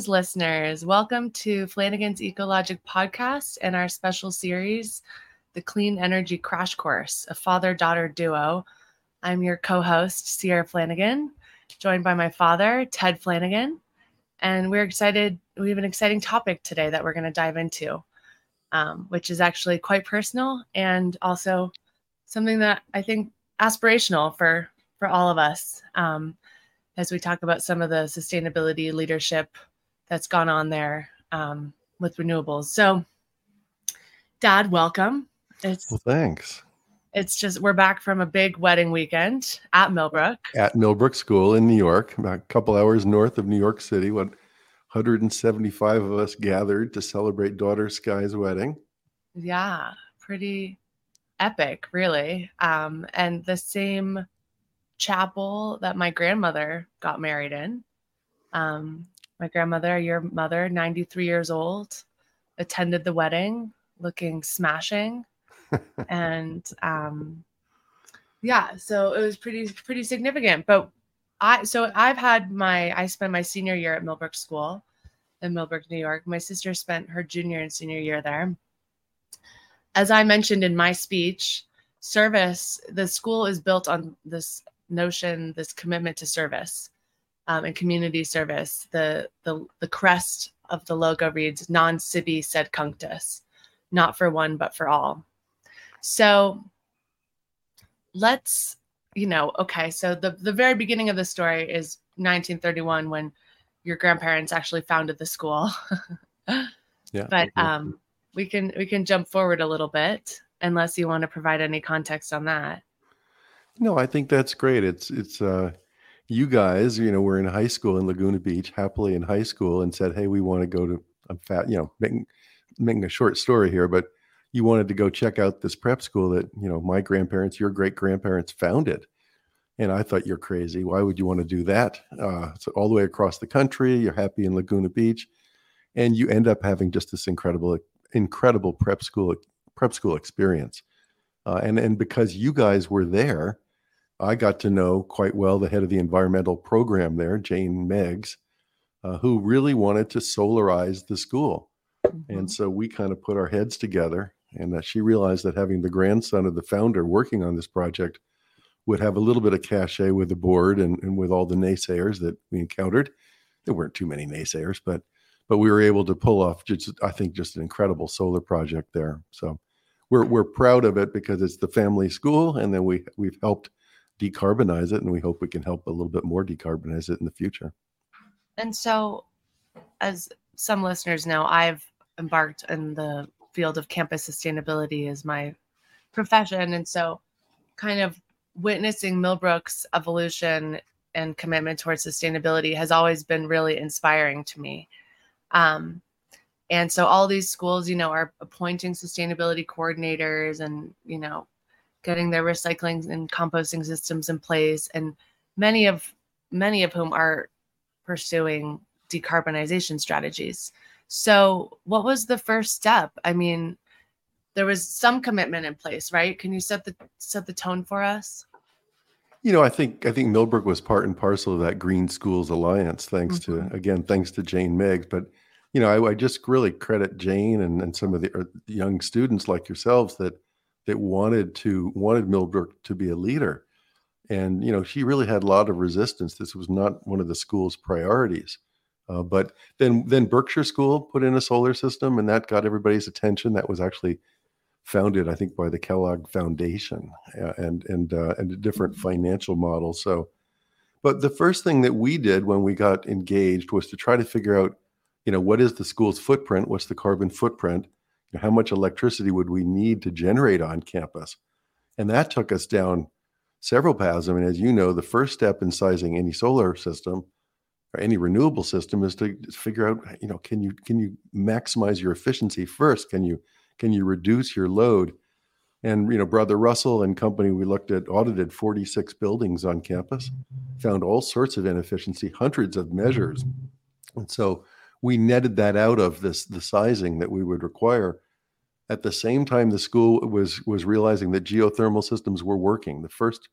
Greetings, listeners. Welcome to Flanigan's Eco-Logic podcast and our special series, The Clean Energy Crash Course, a father daughter duo. I'm your co host, Sierra Flanigan, joined by my father, Ted Flanigan. And we're excited. We have an exciting topic today that we're going to dive into, um, which is actually quite personal and also something that I think aspirational for for all of us. Um, as we talk about some of the sustainability leadership that's gone on there um, with renewables. So, Dad, welcome. It's well, thanks. It's just we're back from a big wedding weekend at Millbrook. At Millbrook School in New York, about a couple hours north of New York City. What 175 of us gathered to celebrate daughter Sky's wedding. Yeah, pretty epic, really. Um, and the same chapel that my grandmother got married in. Um, my grandmother, your mother, 93 years old, attended the wedding looking smashing. and um, yeah, so it was pretty pretty significant. But I so I've had my I spent my senior year at Millbrook School in Millbrook, New York. My sister spent her junior and senior year there. As I mentioned in my speech, service, the school is built on this notion, this commitment to service um, and community service. The, the, the crest of the logo reads non sibi sed cunctis, not for one, but for all. So let's, you know, okay, so the, the very beginning of the story is 1931 when your grandparents actually founded the school. yeah. But um, we can we can jump forward a little bit unless you want to provide any context on that. No, I think that's great. It's it's uh you guys, you know, were in high school in Laguna Beach, happily in high school, and said, "Hey, we want to go to." I'm fat, you know, making making a short story here, but you wanted to go check out this prep school that you know my grandparents, your great grandparents founded, and I thought you're crazy. Why would you want to do that? Uh, so all the way across the country, you're happy in Laguna Beach, and you end up having just this incredible, incredible prep school prep school experience, uh, and and because you guys were there I got to know quite well the head of the environmental program there, Jane Meggs, uh, who really wanted to solarize the school. Mm-hmm. And so we kind of put our heads together, and uh, she realized that having the grandson of the founder working on this project would have a little bit of cachet with the board and, and with all the naysayers that we encountered. There weren't too many naysayers, but but we were able to pull off just I think just an incredible solar project there. So we're we're proud of it because it's the family school, and then we we've helped decarbonize it and we hope we can help a little bit more decarbonize it in the future. And so as some listeners know i've embarked in the field of campus sustainability as my profession. And so kind of witnessing millbrook's evolution and commitment towards sustainability has always been really inspiring to me. Um, and so all these schools you know are appointing sustainability coordinators and you know getting their recycling and composting systems in place and many of many of whom are pursuing decarbonization strategies. So what was the first step? I mean there was some commitment in place right? Can you set the set the tone for us? You know i think i think millbrook was part and parcel of that green schools alliance thanks mm-hmm. to again thanks to jane meggs but you know I, I, just really credit jane and, and some of the young students like yourselves that that wanted to wanted Millbrook to be a leader. And you know, she really had a lot of resistance. This was not one of the school's priorities. Uh, but then then Berkshire School put in a solar system, and that got everybody's attention. That was actually founded, I think, by the Kellogg Foundation uh, and and uh, and a different mm-hmm. financial model. So, but the first thing that we did when we got engaged was to try to figure out, you know, what is the school's footprint? What's the carbon footprint? How much electricity would we need to generate on campus? And that took us down several paths. I mean, as you know, the first step in sizing any solar system or any renewable system is to figure out, you know, can you can you maximize your efficiency first? Can you can you reduce your load? And you know, brother Russell and company, we looked at audited 46 buildings on campus, mm-hmm. found all sorts of inefficiency, hundreds of measures. And so we netted that out of this the sizing that we would require. At the same time, the school was was realizing that geothermal systems were working. The first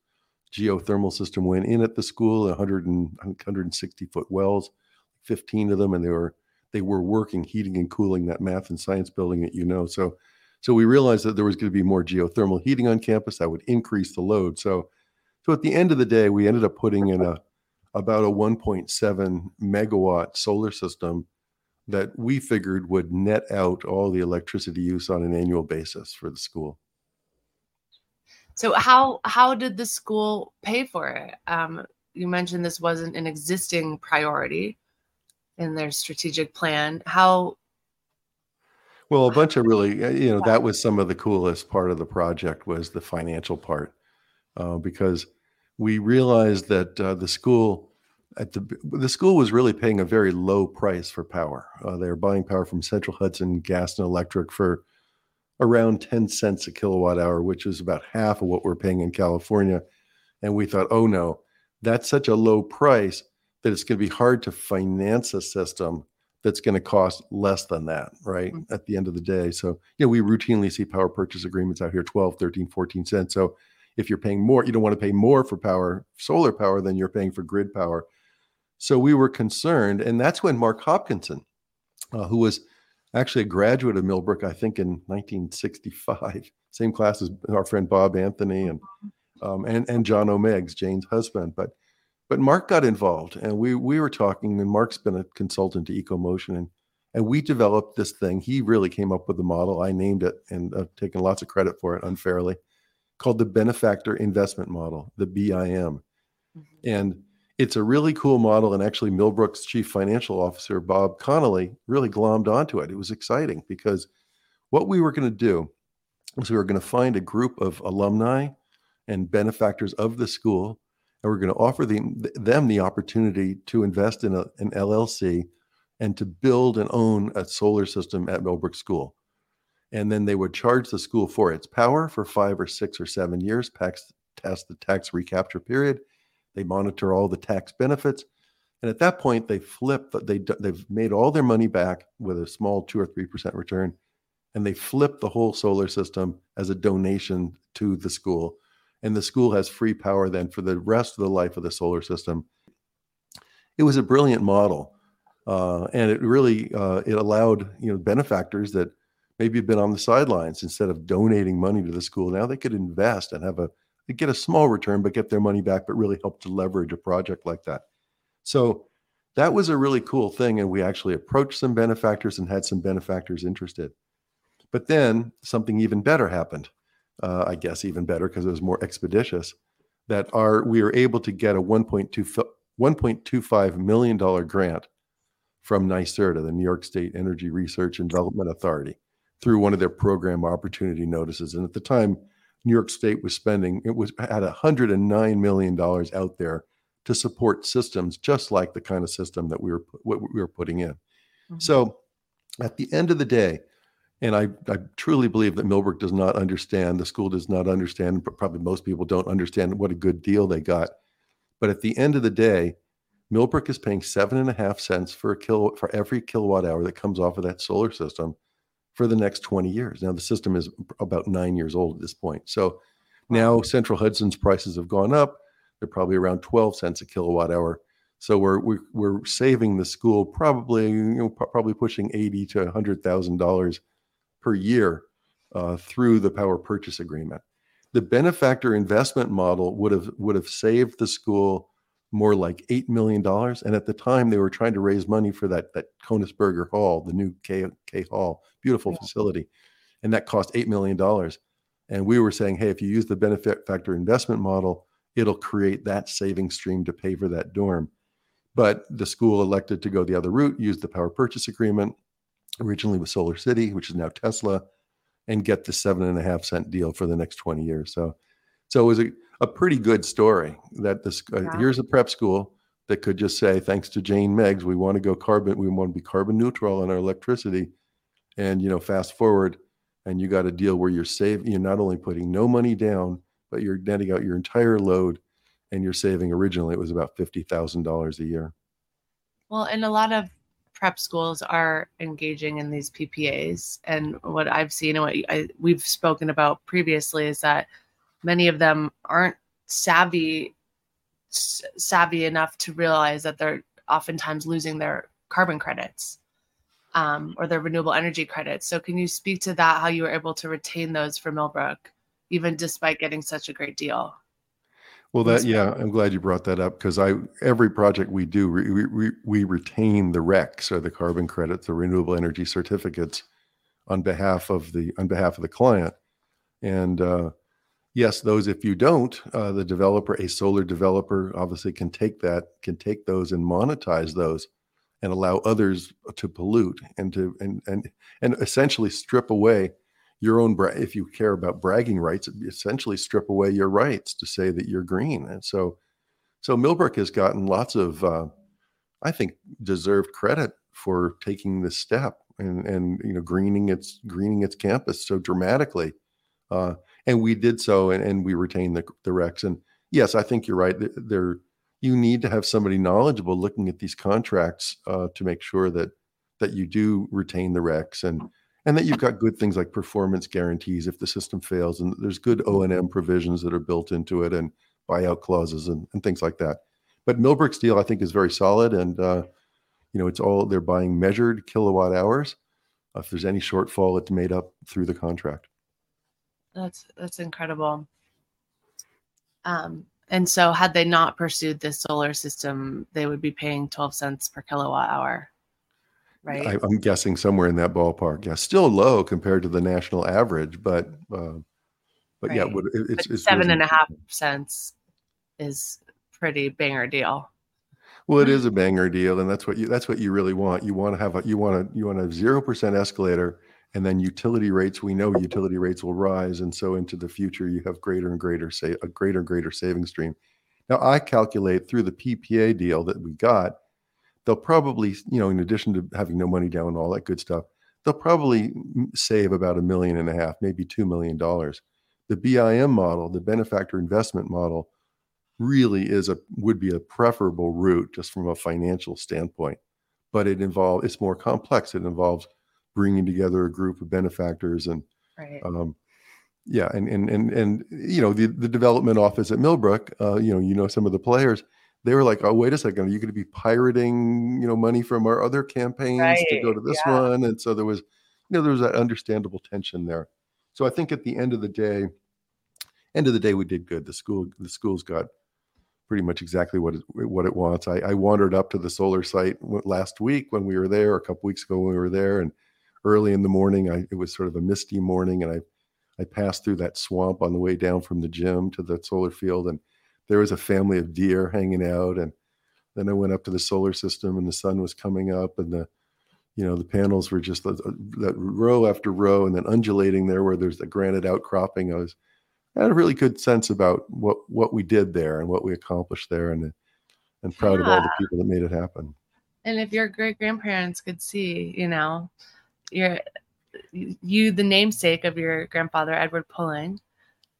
geothermal system went in at the school, 100 and, 160 foot wells, 15 of them, and they were they were working, heating and cooling that math and science building that you know. So, so we realized that there was going to be more geothermal heating on campus that would increase the load. So, so at the end of the day, we ended up putting in a about a 1.7 megawatt solar system that we figured would net out all the electricity use on an annual basis for the school. So how how did the school pay for it? Um, you mentioned this wasn't an existing priority in their strategic plan. How? Well, a bunch of really, uh, you know, that was some of the coolest part of the project was the financial part, uh, because we realized that uh, the school at the the school was really paying a very low price for power. Uh, they were buying power from Central Hudson Gas and Electric for around 10 cents a kilowatt hour, which is about half of what we're paying in California. And we thought, oh no, that's such a low price that it's going to be hard to finance a system that's going to cost less than that, right? Mm-hmm. At the end of the day. So, you know, we routinely see power purchase agreements out here 12, 13, 14 cents. So if you're paying more, you don't want to pay more for power, solar power, than you're paying for grid power. So we were concerned. And that's when Mark Hopkinson, uh, who was actually a graduate of Millbrook, I think in 1965, same class as our friend Bob Anthony and um, and and John O'Meggs, Jane's husband. But but Mark got involved, and we we were talking, and Mark's been a consultant to EcoMotion, and and we developed this thing. He really came up with the model. I named it, and I've taken lots of credit for it unfairly, called the Benefactor Investment Model, the BIM, mm-hmm. and it's a really cool model. And actually, Millbrook's chief financial officer, Bob Connolly, really glommed onto it. It was exciting because what we were going to do was we were going to find a group of alumni and benefactors of the school, and we're going to offer the, them the opportunity to invest in a, an LLC and to build and own a solar system at Millbrook School. And then they would charge the school for its power for five or six or seven years, past, test the tax recapture period, they monitor all the tax benefits. And at that point, they flip, they, they've made all their money back with a small two or 3% return. And they flip the whole solar system as a donation to the school. And the school has free power then for the rest of the life of the solar system. It was a brilliant model. Uh, and it really uh, it allowed you know benefactors that maybe have been on the sidelines instead of donating money to the school now they could invest and have a get a small return, but get their money back, but really help to leverage a project like that. So that was a really cool thing. And we actually approached some benefactors and had some benefactors interested. But then something even better happened. Uh, I guess even better because it was more expeditious. That our we were able to get a 1.2 1.25 million dollar grant from NYSERDA, the New York State Energy Research and Development Authority, through one of their program opportunity notices. And at the time, New York State was spending, it was at $109 million out there to support systems just like the kind of system that we were what we were putting in. Mm-hmm. So at the end of the day, and I, I truly believe that Millbrook does not understand, the school does not understand, but probably most people don't understand what a good deal they got. But at the end of the day, Millbrook is paying seven and a half cents for a kilo for every kilowatt hour that comes off of that solar system for the next 20 years. Now the system is about nine years old at this point. So now Central Hudson's prices have gone up. They're probably around 12 cents a kilowatt hour. So we're we're, we're saving the school probably you know, probably pushing 80 to 100 thousand dollars per year uh, through the power purchase agreement. The benefactor investment model would have would have saved the school more like eight million dollars. And at the time, they were trying to raise money for that that Koenigsberger Hall, the new K K Hall, beautiful yeah. facility, and that cost eight million dollars. And we were saying, hey, if you use the benefit factor investment model, it'll create that saving stream to pay for that dorm. But the school elected to go the other route, use the power purchase agreement, originally with SolarCity, which is now Tesla, and get the seven and a half cent deal for the next 20 years. So, so it was a a pretty good story that this uh, yeah. here's a prep school that could just say thanks to Jane Meggs we want to go carbon we want to be carbon neutral on our electricity and you know fast forward and you got a deal where you're saving you're not only putting no money down but you're netting out your entire load and you're saving originally it was about $50,000 a year. Well, and a lot of prep schools are engaging in these PPAs and what I've seen and what I, we've spoken about previously is that many of them aren't savvy savvy enough to realize that they're oftentimes losing their carbon credits um, or their renewable energy credits. So, can you speak to that? How you were able to retain those for Millbrook, even despite getting such a great deal? Well, that yeah, I'm glad you brought that up because I every project we do we, we we retain the RECs or the carbon credits, the renewable energy certificates, on behalf of the on behalf of the client, and uh, yes, those if you don't, uh, the developer, a solar developer, obviously can take that can take those and monetize those, and allow others to pollute and to and and and essentially strip away your own bra- if you care about bragging rights essentially strip away your rights to say that you're green. And so so millbrook has gotten lots of uh, i think deserved credit for taking this step and and you know greening its greening its campus so dramatically. Uh, and we did so and, and we retained the, the recs. And yes i think you're right. There you need to have somebody knowledgeable looking at these contracts uh, to make sure that that you do retain the recs and and that you've got good things like performance guarantees if the system fails. And there's good o&m provisions that are built into it and buyout clauses and, and things like that. But millbrook deal, i think is very solid and uh, you know it's all they're buying measured kilowatt hours. If there's any shortfall it's made up through the contract that's that's incredible um, and so had they not pursued this solar system they would be paying 12 cents per kilowatt hour right? I, am guessing somewhere in that ballpark. Yeah, still low compared to the national average, but uh, but right. yeah, it, it's, it's seven and a half cents is pretty banger deal. Well, it is a banger deal, and that's what you that's what you really want. You want to have a you want to you want a zero percent escalator, and then utility rates. We know utility rates will rise, and so into the future, you have greater and greater say a greater and greater saving stream. Now, I calculate through the PPA deal that we got they'll probably, you know, in addition to having no money down and all that good stuff, they'll probably save about a million and a half, maybe two million dollars. The BIM model, the benefactor investment model, really is a would be a preferable route just from a financial standpoint. But it involves it's more complex. It involves bringing together a group of benefactors and right. um, yeah, and and and and you know the the development office at Millbrook, uh, you know, you know some of the players they were like, "Oh, wait a second, are you going to be pirating, you know, money from our other campaigns right. to go to this yeah. one?" And so there was, you know, there was that understandable tension there. So I think at the end of the day, end of the day, we did good. The school, the schools got pretty much exactly what it, what it wants. I, I wandered up to the solar site last week when we were there, a couple weeks ago when we were there, and early in the morning, I, it was sort of a misty morning, and I I passed through that swamp on the way down from the gym to the solar field, and there was a family of deer hanging out and then i went up to the solar system and the sun was coming up and the you know the panels were just that, that row after row and then undulating there where there's the granite outcropping. I was I had a really good sense about what what we did there and what we accomplished there and and proud yeah. of all the people that made it happen. And if your great grandparents could see you know your you the namesake of your grandfather edward pulling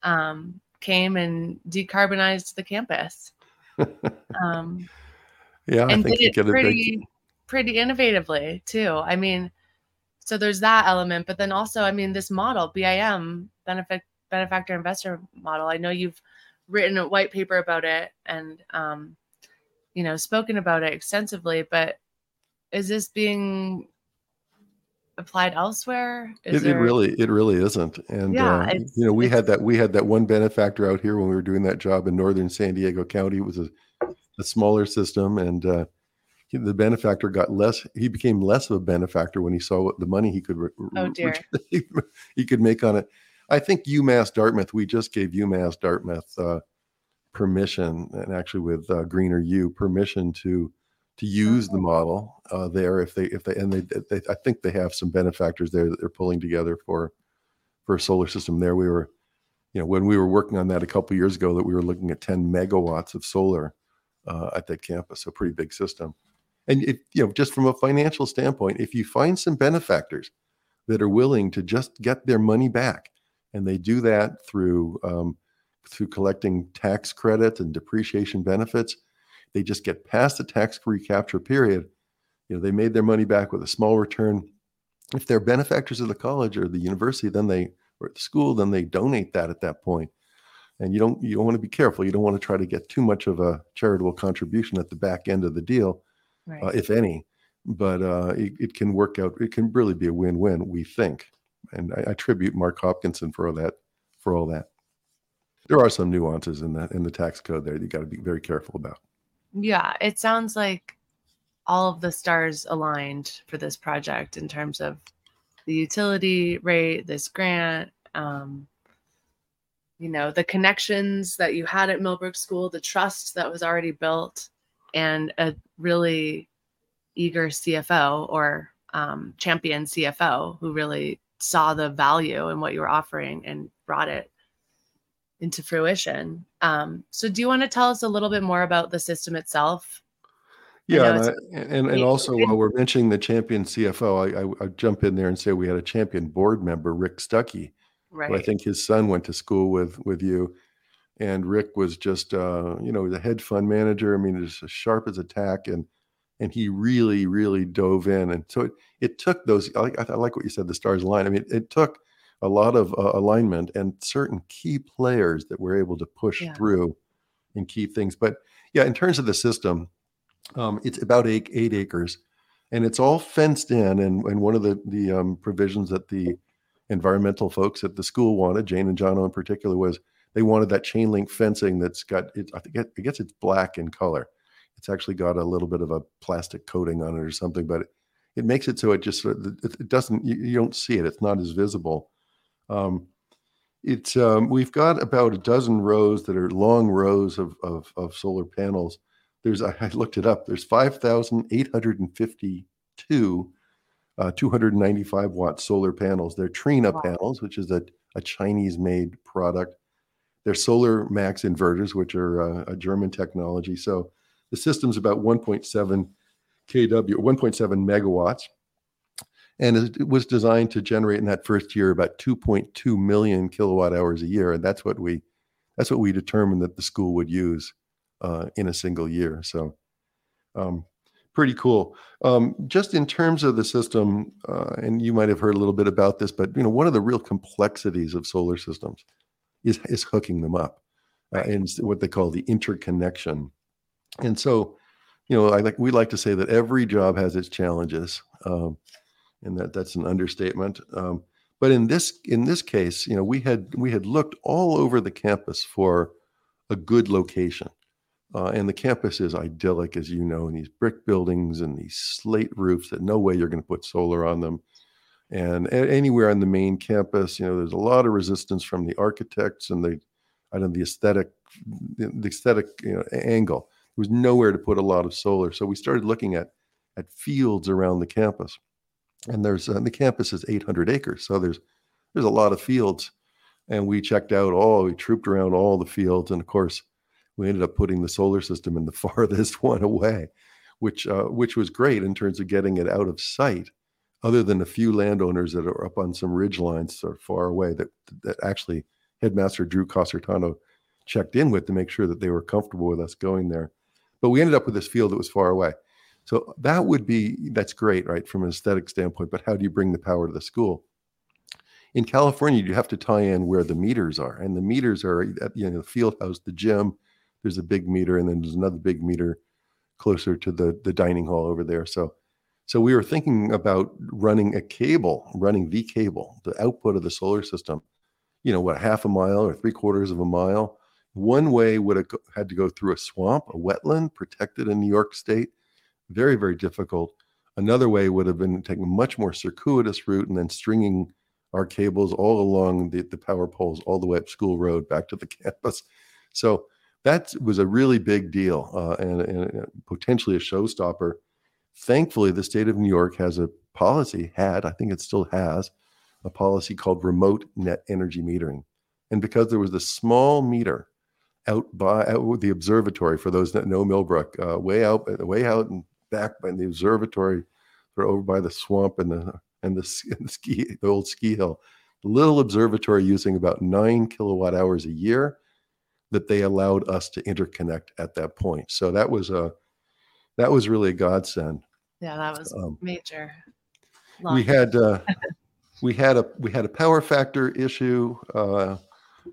um, came and decarbonized the campus. Um, yeah, and did it pretty, pretty innovatively too. I mean, so there's that element, but then also, I mean, this model, BIM, benefit benefactor investor model. I know you've written a white paper about it and, um, you know, spoken about it extensively, but is this being applied elsewhere? It, there... it, really, it really isn't. And yeah, uh, you know, we had that we had that one benefactor out here when we were doing that job in northern San Diego County. It was a, a smaller system, and uh, the benefactor got less. He became less of a benefactor when he saw what the money he could oh dear. he could make on it. I think UMass Dartmouth. We just gave UMass Dartmouth uh, permission, and actually with uh, Greener U permission to to use the model uh, there if they if they and they, they I think they have some benefactors there that they're pulling together for for a solar system there. We were, you know, when we were working on that a couple years ago, that we were looking at 10 megawatts of solar uh, at that campus, a pretty big system. And if you know, just from a financial standpoint, if you find some benefactors that are willing to just get their money back, and they do that through um, through collecting tax credits and depreciation benefits they just get past the tax recapture period. You know, they made their money back with a small return. If they're benefactors of the college or the university, then they or the school, then they donate that at that point. And you don't you don't want to be careful. You don't want to try to get too much of a charitable contribution at the back end of the deal, right. uh, if any. but uh, it, it, can work out. It can really be a win-win, we think. And I, I attribute Mark Hopkinson for all that. For all that, there are some nuances in the in the tax code there. You got to be very careful about. Yeah, it sounds like all of the stars aligned for this project in terms of the utility rate, this grant, um, you know, the connections that you had at Millbrook School, the trust that was already built, and a really eager CFO or um, champion CFO who really saw the value in what you were offering and brought it into fruition. Um, so, do you want to tell us a little bit more about the system itself? Yeah, and, I, and, and also while we're mentioning the champion CFO, I, I, I, jump in there and say we had a champion board member, Rick Stuckey, right. I think his son went to school with with you, and Rick was just uh, you know the head fund manager. I mean, just as sharp as a tack, and and he really really dove in, and so it, it took those. I like, I like what you said, the stars align. I mean, it took a lot of uh, alignment and certain key players that were able to push yeah. through and key things. But yeah, in terms of the system um, it's about eight, eight acres, and it's all fenced in. And, and one of the the um, provisions that the environmental folks at the school wanted, Jane and John in particular, was they wanted that chain link fencing that's got it. I think it, I guess it's black in color. It's actually got a little bit of a plastic coating on it or something, but it, it makes it so it just it doesn't you, you don't see it. It's not as visible. Um, it's um, we've got about a dozen rows that are long rows of, of, of solar panels there's I looked it up. There's 5,852 uh, 295 watt solar panels. They're Trina wow. panels, which is a, a Chinese made product. They're Solar Max inverters, which are uh, a German technology. So the system's about 1.7 kW, 1.7 megawatts. And it was designed to generate in that first year about 2.2 million kilowatt hours a year. And that's what we that's what we determined that the school would use uh, in a single year. So, um, pretty cool. Um, just in terms of the system, uh, and you might have heard a little bit about this, but you know, one of the real complexities of solar systems is is hooking them up, uh, and what they call the interconnection. And so, you know, I like we like to say that every job has its challenges, um, and that that's an understatement. Um, but in this in this case, you know, we had we had looked all over the campus for a good location uh, and the campus is idyllic, as you know, in these brick buildings and these slate roofs that no way you're going to put solar on them. And anywhere on the main campus, you know, there's a lot of resistance from the architects and the, I don't know, the aesthetic, the aesthetic you know, angle. There was nowhere to put a lot of solar. So we started looking at at fields around the campus. And there's uh, the campus is 800 acres, so there's there's a lot of fields. And we checked out all, we trooped around all the fields, and of course, we ended up putting the solar system in the farthest one away, which uh, which was great in terms of getting it out of sight. Other than a few landowners that are up on some ridge lines or far away, that that actually Headmaster Drew Casertano checked in with to make sure that they were comfortable with us going there. But we ended up with this field that was far away. So that would be that's great, right, from an aesthetic standpoint. But how do you bring the power to the school? In California, you have to tie in where the meters are, and the meters are at you know the field house, the gym, there's a big meter, and then there's another big meter closer to the the dining hall over there. So so we were thinking about running a cable, running the cable, the output of the solar system. You know, what half a mile or three quarters of a mile. One way would have had to go through a swamp, a wetland protected in New York State. Very, very difficult. Another way would have been taking a much more circuitous route and then stringing our cables all along the, the power poles all the way up School Road back to the campus. So that was a really big deal uh, and, and, potentially a showstopper. Thankfully, the state of New York has a policy, had, I think it still has, a policy called remote net energy metering. And because there was a small meter out by out the observatory, for those that know Millbrook, uh, way out, way out and back by the observatory, or over by the swamp and the and the, and the ski, the old ski hill, little observatory using about nine kilowatt hours a year that they allowed us to interconnect at that point. So that was a that was really a godsend. Yeah, that was um, major. Long. We had uh, we had a we had a power factor issue uh,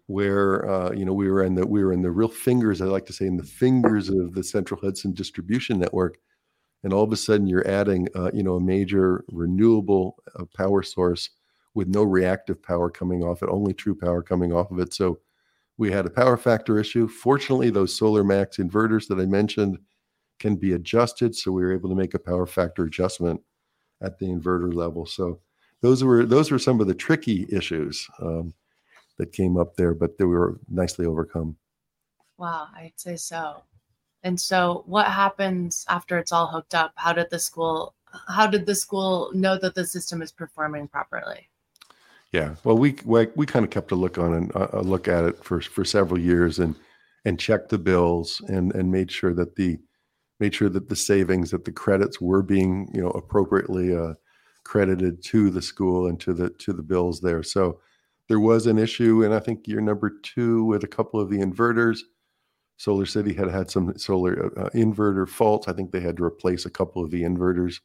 where uh, you know we were in the we were in the real fingers. I like to say in the fingers of the Central Hudson distribution network, and all of a sudden you're adding, uh, you know, a major renewable uh, power source with no reactive power coming off it, only true power coming off of it. So we had a power factor issue. Fortunately, those Solar Max inverters that I mentioned can be adjusted, so we were able to make a power factor adjustment at the inverter level. So those were those were some of the tricky issues um, that came up there, but they were nicely overcome. Wow, I'd say so. And so, what happens after it's all hooked up? How did the school? How did the school know that the system is performing properly? Yeah, well, we we, we kind of kept a look on and a look at it for for several years and and checked the bills and and made sure that the made sure that the savings that the credits were being you know appropriately uh, credited to the school and to the to the bills there. So there was an issue, and I think year number two with a couple of the inverters. SolarCity had had some solar uh, uh, inverter faults. I think they had to replace a couple of the inverters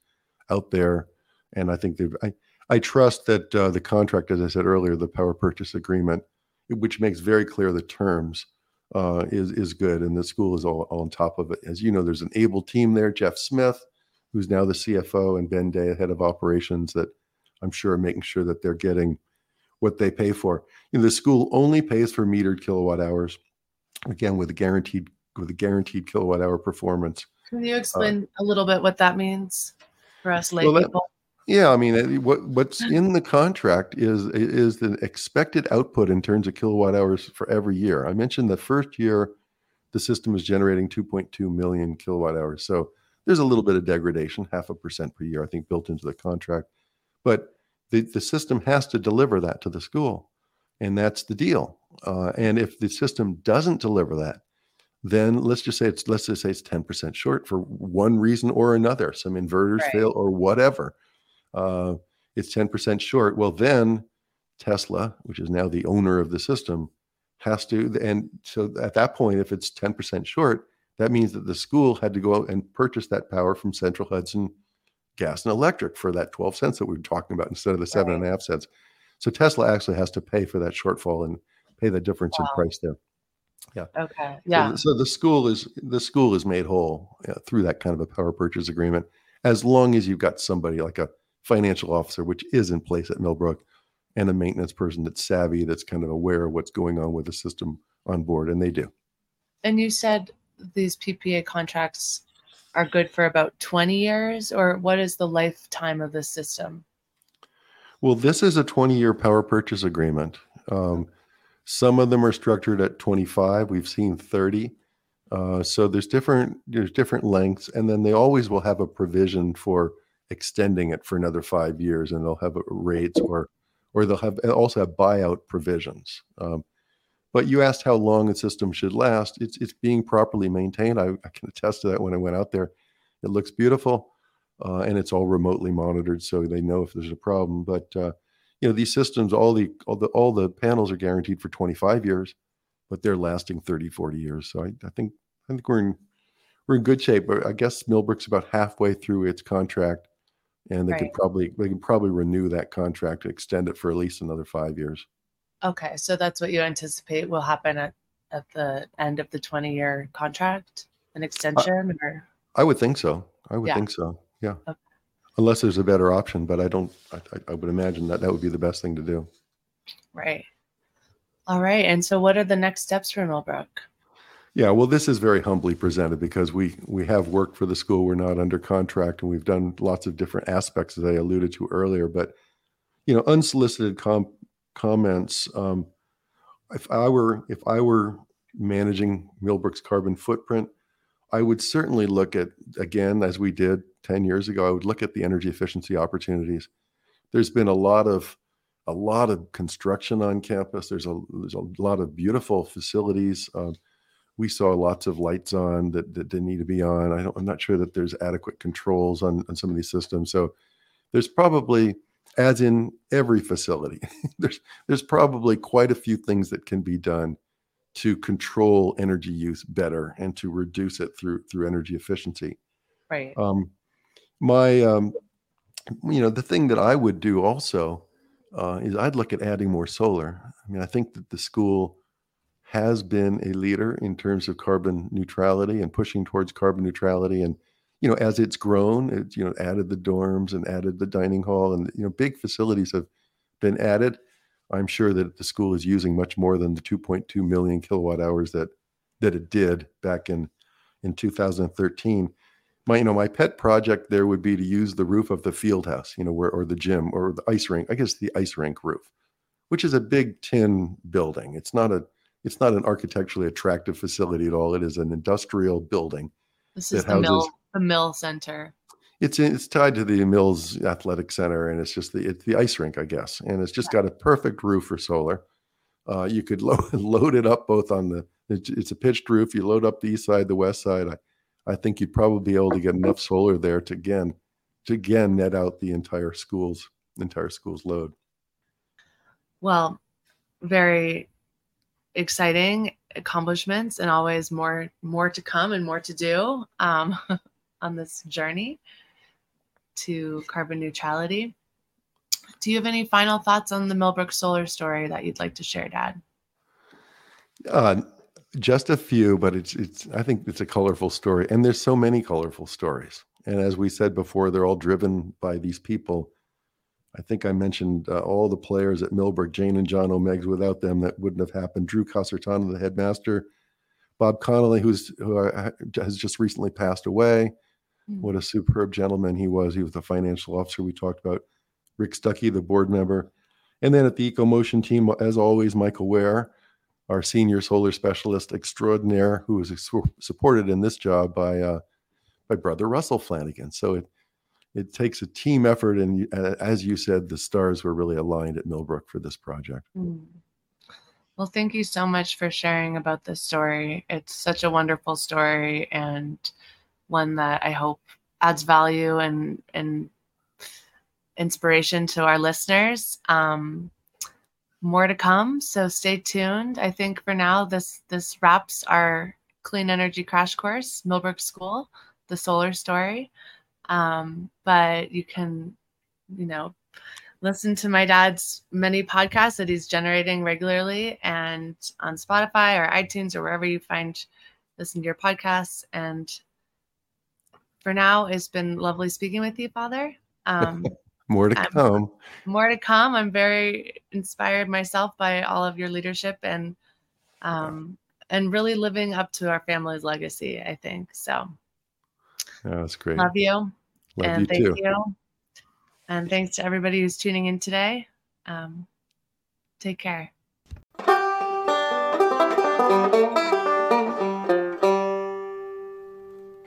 out there, and I think they've. I, I trust that uh, the contract, as I said earlier, the power purchase agreement, which makes very clear the terms, uh, is is good, and the school is all, all on top of it. As you know, there's an able team there. Jeff Smith, who's now the CFO, and Ben Day, head of operations, that I'm sure are making sure that they're getting what they pay for. You know, the school only pays for metered kilowatt hours, again with a guaranteed with a guaranteed kilowatt hour performance. Can you uh, explain uh, a little bit what that means for us lay well, people? Yeah, I mean, what what's in the contract is is the expected output in terms of kilowatt hours for every year. I mentioned the first year, the system is generating 2.2 million kilowatt hours. So there's a little bit of degradation, half a percent per year, I think, built into the contract. But the, the system has to deliver that to the school, and that's the deal. Uh, and if the system doesn't deliver that, then let's just say it's let's just say it's 10% short for one reason or another. Some inverters right. fail or whatever uh, it's 10% short. Well, then Tesla, which is now the owner of the system, has to. And so at that point, if it's 10% short, that means that the school had to go out and purchase that power from Central Hudson Gas and Electric for that 12 cents that we were talking about instead of the seven and a half cents. So Tesla actually has to pay for that shortfall and pay the difference wow. in price there. Yeah. Okay. Yeah. So, so, the school is the school is made whole uh, through that kind of a power purchase agreement, as long as you've got somebody like a financial officer, which is in place at Millbrook, and a maintenance person that's savvy, that's kind of aware of what's going on with the system on board, and they do. And you said these PPA contracts are good for about 20 years, or what is the lifetime of the system? Well, this is a 20 year power purchase agreement. Um, some of them are structured at 25. We've seen 30. Uh, so there's different there's different lengths, and then they always will have a provision for extending it for another five years, and they'll have rates or or they'll have also have buyout provisions. Um, but you asked how long the system should last. It's it's being properly maintained. I, I can attest to that. When I went out there, it looks beautiful, uh, and it's all remotely monitored, so they know if there's a problem. But uh, you know these systems, all the all the all the panels are guaranteed for 25 years, but they're lasting 30, 40 years. So I, I think I think we're in we're in good shape. But I guess Millbrook's about halfway through its contract and they right. could probably they can probably renew that contract and extend it for at least another five years. Okay, so that's what you anticipate will happen at at the end of the twenty year contract, an extension, uh, or I would think so. I would yeah. think so. Yeah. Okay. Unless there's a better option, but I don't. I, I would imagine that that would be the best thing to do. Right. All right. And so, what are the next steps for Millbrook? Yeah, well, this is very humbly presented because we we have worked for the school. We're not under contract, and we've done lots of different aspects as I alluded to earlier. But you know, unsolicited com- comments. Um, if I were if I were managing Millbrook's carbon footprint, I would certainly look at again as we did ten years ago. I would look at the energy efficiency opportunities. There's been a lot of a lot of construction on campus. There's a there's a lot of beautiful facilities. Uh, we saw lots of lights on that, that didn't need to be on. I am not sure that there's adequate controls on, on some of these systems. So there's probably, as in every facility, there's there's probably quite a few things that can be done to control energy use better and to reduce it through through energy efficiency. Right. Um, my, um, you know, the thing that I would do also uh, is I'd look at adding more solar. I mean, I think that the school has been a leader in terms of carbon neutrality and pushing towards carbon neutrality. And you know, as it's grown, it, you know, added the dorms and added the dining hall and, you know, big facilities have been added. I'm sure that the school is using much more than the 2.2 million kilowatt hours that that it did back in in 2013. My you know my pet project there would be to use the roof of the field house, you know, where or the gym or the ice rink. I guess the ice rink roof, which is a big tin building. It's not a it's not an architecturally attractive facility at all. It is an industrial building. This is the houses, mill the mill center. It's it's tied to the Mills Athletic Center, and it's just the it's the ice rink, I guess, and it's just got a perfect roof for solar. Uh, you could load load it up both on the it's a pitched roof. You load up the east side, the west side. I I think you'd probably be able to get enough solar there to again to again net out the entire school's entire school's load. Well, very exciting accomplishments and always more more to come and more to do um, on this journey to carbon neutrality. Do you have any final thoughts on the Millbrook solar story that you'd like to share, Dad? Uh, just a few, but it's it's. I think it's a colorful story, and there's so many colorful stories. And as we said before, they're all driven by these people. I think I mentioned uh, all the players at Millbrook, Jane and John O'Megs. Without them, that wouldn't have happened. Drew Casertano, the headmaster, Bob Connolly, who's who uh, has just recently passed away. Mm. What a superb gentleman he was. He was the financial officer we talked about. Rick Stuckey, the board member. And then at the EcoMotion team, as always, Michael Ware, our senior solar specialist extraordinaire, who was supported in this job by uh, by brother Russell Flanigan. So it it takes a team effort, and uh, as you said, the stars were really aligned at Millbrook for this project. Mm. Well, thank you so much for sharing about this story. It's such a wonderful story and one that I hope adds value and and inspiration to our listeners. Um, more to come, so stay tuned. I think for now this this wraps our clean energy crash course, Millbrook School, the solar story. Um, but you can, you know, listen to my dad's many podcasts that he's generating regularly and on Spotify or iTunes or wherever you find listen to your podcasts. And for now, it's been lovely speaking with you, Father. Um, more to I'm, come. More to come. I'm very inspired myself by all of your leadership and um, and really living up to our family's legacy. I think so. Oh, that's great. Love you. Love and you thank too. you. And thanks to everybody who's tuning in today. Um, take care.